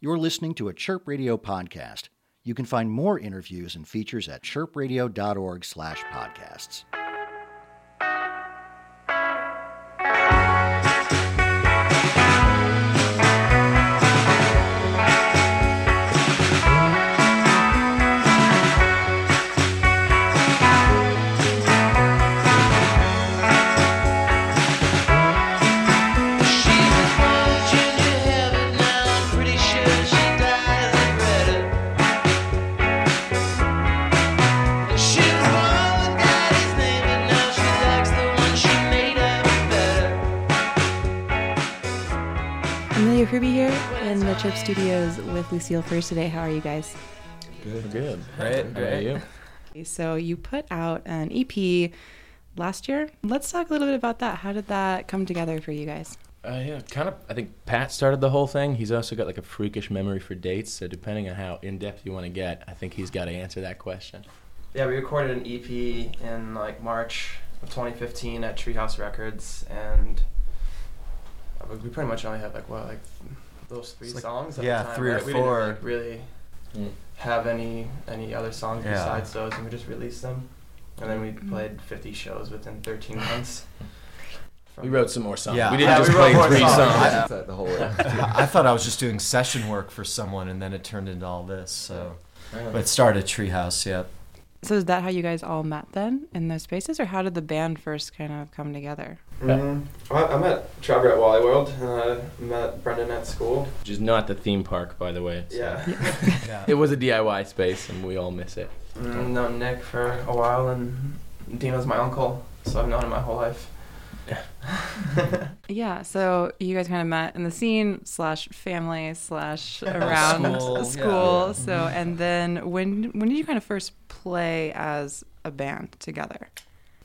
You're listening to a Chirp Radio podcast. You can find more interviews and features at chirpradio.org/podcasts. in the Chirp Studios with Lucille Furs today. How are you guys? Good. Good. Right, How about right. you? So you put out an EP last year. Let's talk a little bit about that. How did that come together for you guys? Uh, yeah, kind of. I think Pat started the whole thing. He's also got like a freakish memory for dates. So depending on how in depth you want to get, I think he's got to answer that question. Yeah, we recorded an EP in like March of 2015 at Treehouse Records, and uh, we pretty much only had like what like those three like- songs. At yeah, the time, three or right? We four. didn't like, really Mm. have any any other songs Yeah. besides those, and we just released them. And then we Mhm. played 50 shows within 13 months. We wrote some more songs. Yeah. we didn't Yeah, just we play more three songs. songs. Yeah. That the whole I thought I was just doing session work for someone, and then it turned into all this. So, but it started at Treehouse. Yeah. So is that how you guys all met then in those spaces, or how did the band first kind of come together? Mhm. I, I met Trevor at Wally World, and I met Brendan at school. Which is not the theme park, by the way. It's, uh, Yeah. Yeah. it was a DIY space, and we all miss it. Mm, known Nick for a while, and Dino's my uncle, so I've known him my whole life. Yeah. So you guys kind of met in the scene slash family slash around School, school. yeah. So mm-hmm. and then when when did you kind of first play as a band together?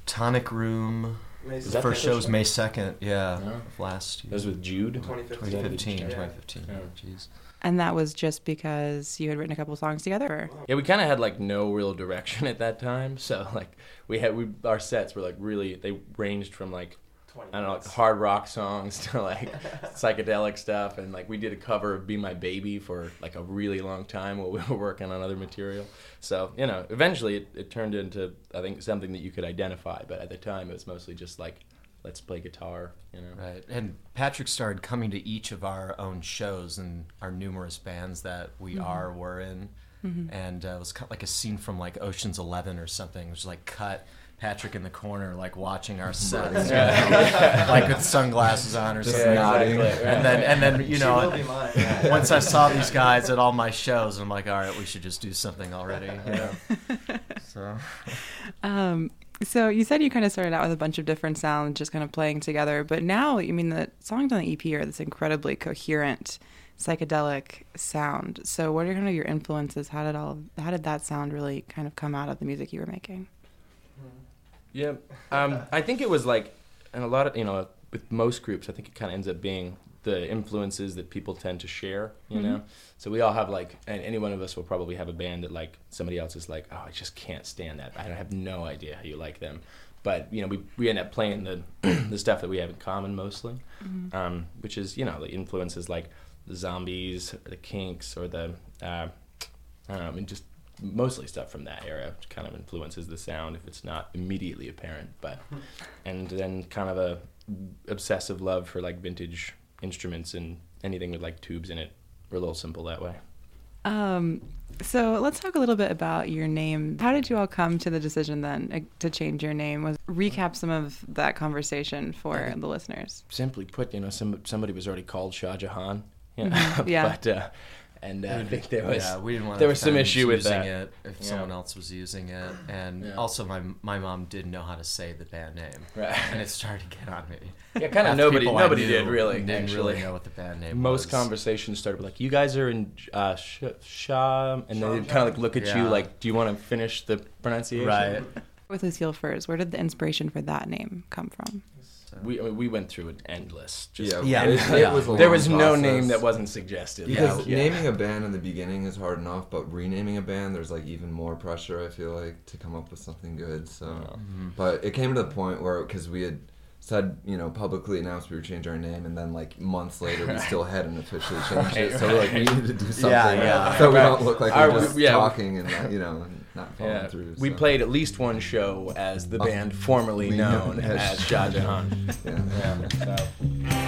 Tonic Room. Is The first show was? May second. Yeah, Yeah. of last year. That was with Jude. 2015. 2015. Yeah. 2015. Yeah. Jeez. And that was just because you had written a couple songs together. Or? Yeah, we kind of had like no real direction at that time. So like we had we our sets were like really they ranged from like 20 I don't know, like hard rock songs to like psychedelic stuff, and like we did a cover of "Be My Baby" for like a really long time while we were working on other material. So you know, eventually it, it turned into I think something that you could identify, but at the time it was mostly just like let's play guitar, you know. Right. And Patrick started coming to each of our own shows and our numerous bands that we are were in. And uh, it was kind of like a scene from like Ocean's Eleven or something. It was like cut Patrick in the corner, like watching our sets, you know, like with sunglasses on or Just something. nodding. And then, and then you know, will once I saw these guys at all my shows, I'm like, all right, we should just do something already. You know? so Um, so you said you kind of started out with a bunch of different sounds, just kind of playing together. But now, I mean, the songs on the EP are this incredibly coherent, psychedelic sound. So, what are kind of your influences? How did all? How did that sound really kind of come out of the music you were making? Yeah, um, I think it was like, and a lot of you know, with most groups, I think it kind of ends up being the influences that people tend to share. You know, so we all have like, and any one of us will probably have a band that like somebody else is like, oh, I just can't stand that. I have no idea how you like them, but you know, we we end up playing the the stuff that we have in common mostly, um, which is you know the influences like the zombies, the Kinks, or the uh, I don't know, I mean, just mostly stuff from that era which kind of influences the sound if it's not immediately apparent. But and then kind of a obsessive love for like vintage instruments and anything with like tubes in it. We're a little simple that way. Um, so let's talk a little bit about your name. How did you all come to the decision then uh, to change your name? Was recap some of that conversation for the listeners. Simply put, you know, some somebody was already called Shah Jahan. You know? Mhm, yeah. but uh, and uh, I think there was yeah, we didn't want there was some issue with using that. it if Yeah. someone else was using it, and Yeah. also my my mom didn't know how to say the band name, Right. and it started to get on me. Yeah, kinda nobody- nobody did really, Didn't actually. really know what the band name most was. conversations started with like, "You guys are in uh, sh- Shah," and then they kind of like look at you like, "Do you want to finish the pronunciation?" right? With Lucille Furs, where did the inspiration for that name come from? So- We I mean, we went through it endless. Just, Yeah, Yeah, it, yeah. it was a there long was no process. name that wasn't suggested. Because yeah. naming a band in the beginning is hard enough, but renaming a band, there's like even more pressure. I feel like to come up with something good. So, Yeah. Mhm. but it came to the point where because we had said, you know, publicly announced we would change our name, and then like months later we still hadn't officially changed it. So like we needed to do something yeah, yeah, so we don't look like Our- we're just yeah. talking and you know and not following Yeah, through. we played at least one show as the oh, band formerly known as as Shah Jahan. Yeah. Yeah, so.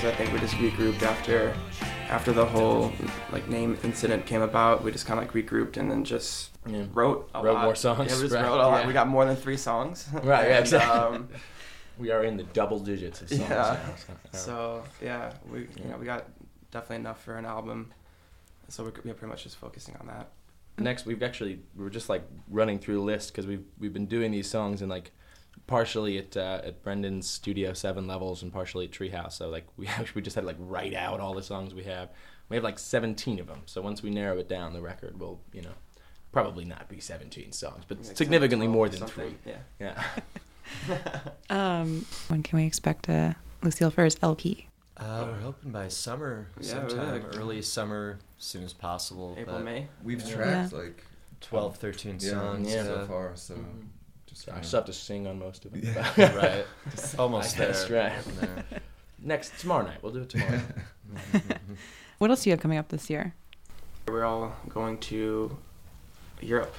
Because I think we just regrouped after after the whole like name incident came about. We just kind of like regrouped and then just Yeah. wrote a Wrote lot. more songs, Yeah, we just right, wrote a lot. yeah. We got more than three songs. Right, yeah, exactly. um, We are in the double digits of songs Yeah. now. So, so yeah, we you know we got definitely enough for an album. So we're, we're pretty much just focusing on that. next we've actually we are just like running through the list because we've we've been doing these songs and like partially at uh, at Brendan's studio seven levels and partially at Treehouse. So like we we just had to like write out all the songs we have. We have like 17 of them. So once we narrow it down, the record will you know probably not be 17 songs, but Like significantly more than something. three. Yeah. Yeah. Um, when can we expect a Lucille Furs LP? Uh, we're hoping by summer, Yeah, sometime really. early summer, as soon as possible. April, but May. We've Yeah. tracked like 12, 13 songs. Yeah. so uh, far. So Mhm. Just I kinda- still have to sing on most of them. Yeah. right. Almost there. That's right. Getting there. Next tomorrow night, we'll do it tomorrow. What else do you have coming up this year? We're all going to Europe,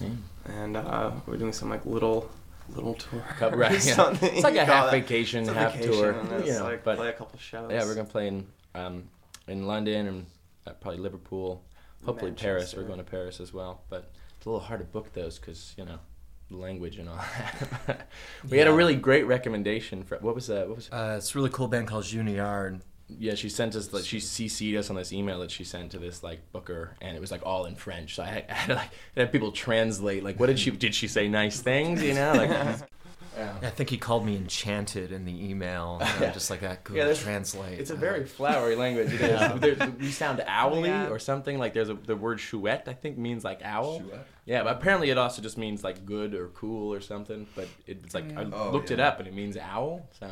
Yeah. and uh, we're doing some like little little tour. Cup- right, yeah. It's like a half vacation, half vacation, tour. and it's You know, like but play a couple shows. yeah, we're gonna play in um, in London and uh, probably Liverpool, hopefully Paris. We're going to Paris as well, but it's a little hard to book those because you know the language and all that. we had a really great recommendation for what was that? What was Uh, it's a really cool band called Junior. yeah? She sent us like she CC'd us on this email that she sent to this like booker, and it was like all in French. So I had, I had to, like I had people translate like what did she did she say nice things? You know like. yeah. I think he called me enchanted in the email. and I'm Yeah. just like that. Google Yeah, that's- translate. It's a Uh, very flowery language. It is. Yeah. There- we sound owly Yeah. or something. Like there's a the word chouette. I think means like owl. Chouette? Yeah, but apparently it also just means like good or cool or something. But it's like I Oh, looked it up and it means owl. So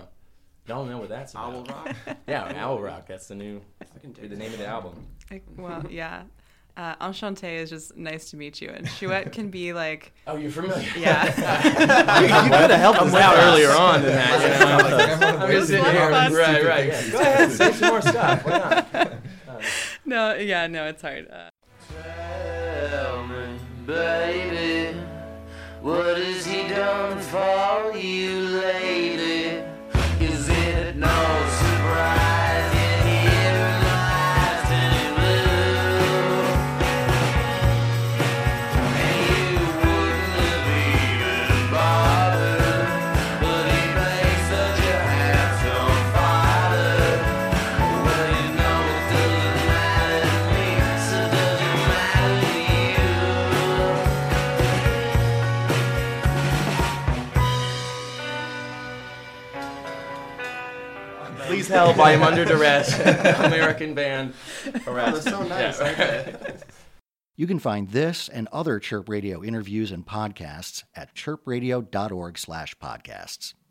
y'all know what that's about. Owl Rock. Yeah, Owl Rock. That's the new I can dig the name of the album. Like, well, yeah. Uh, Enchanté is just nice to meet you, and Chouette can be like, Oh, you're familiar? yeah. you, could have helped us out earlier on than that. You know? Like, I wanna I'm break just sitting fun. here. Right, right. Yeah. Go ahead, say some more stuff. Why not? no, yeah, no, it's hard. Uh, Please help! I am under duress. American band. Oh, Arrest. that's so nice. Yeah. Okay. You can find this and other Chirp Radio interviews and podcasts at chirpradio.org/podcasts.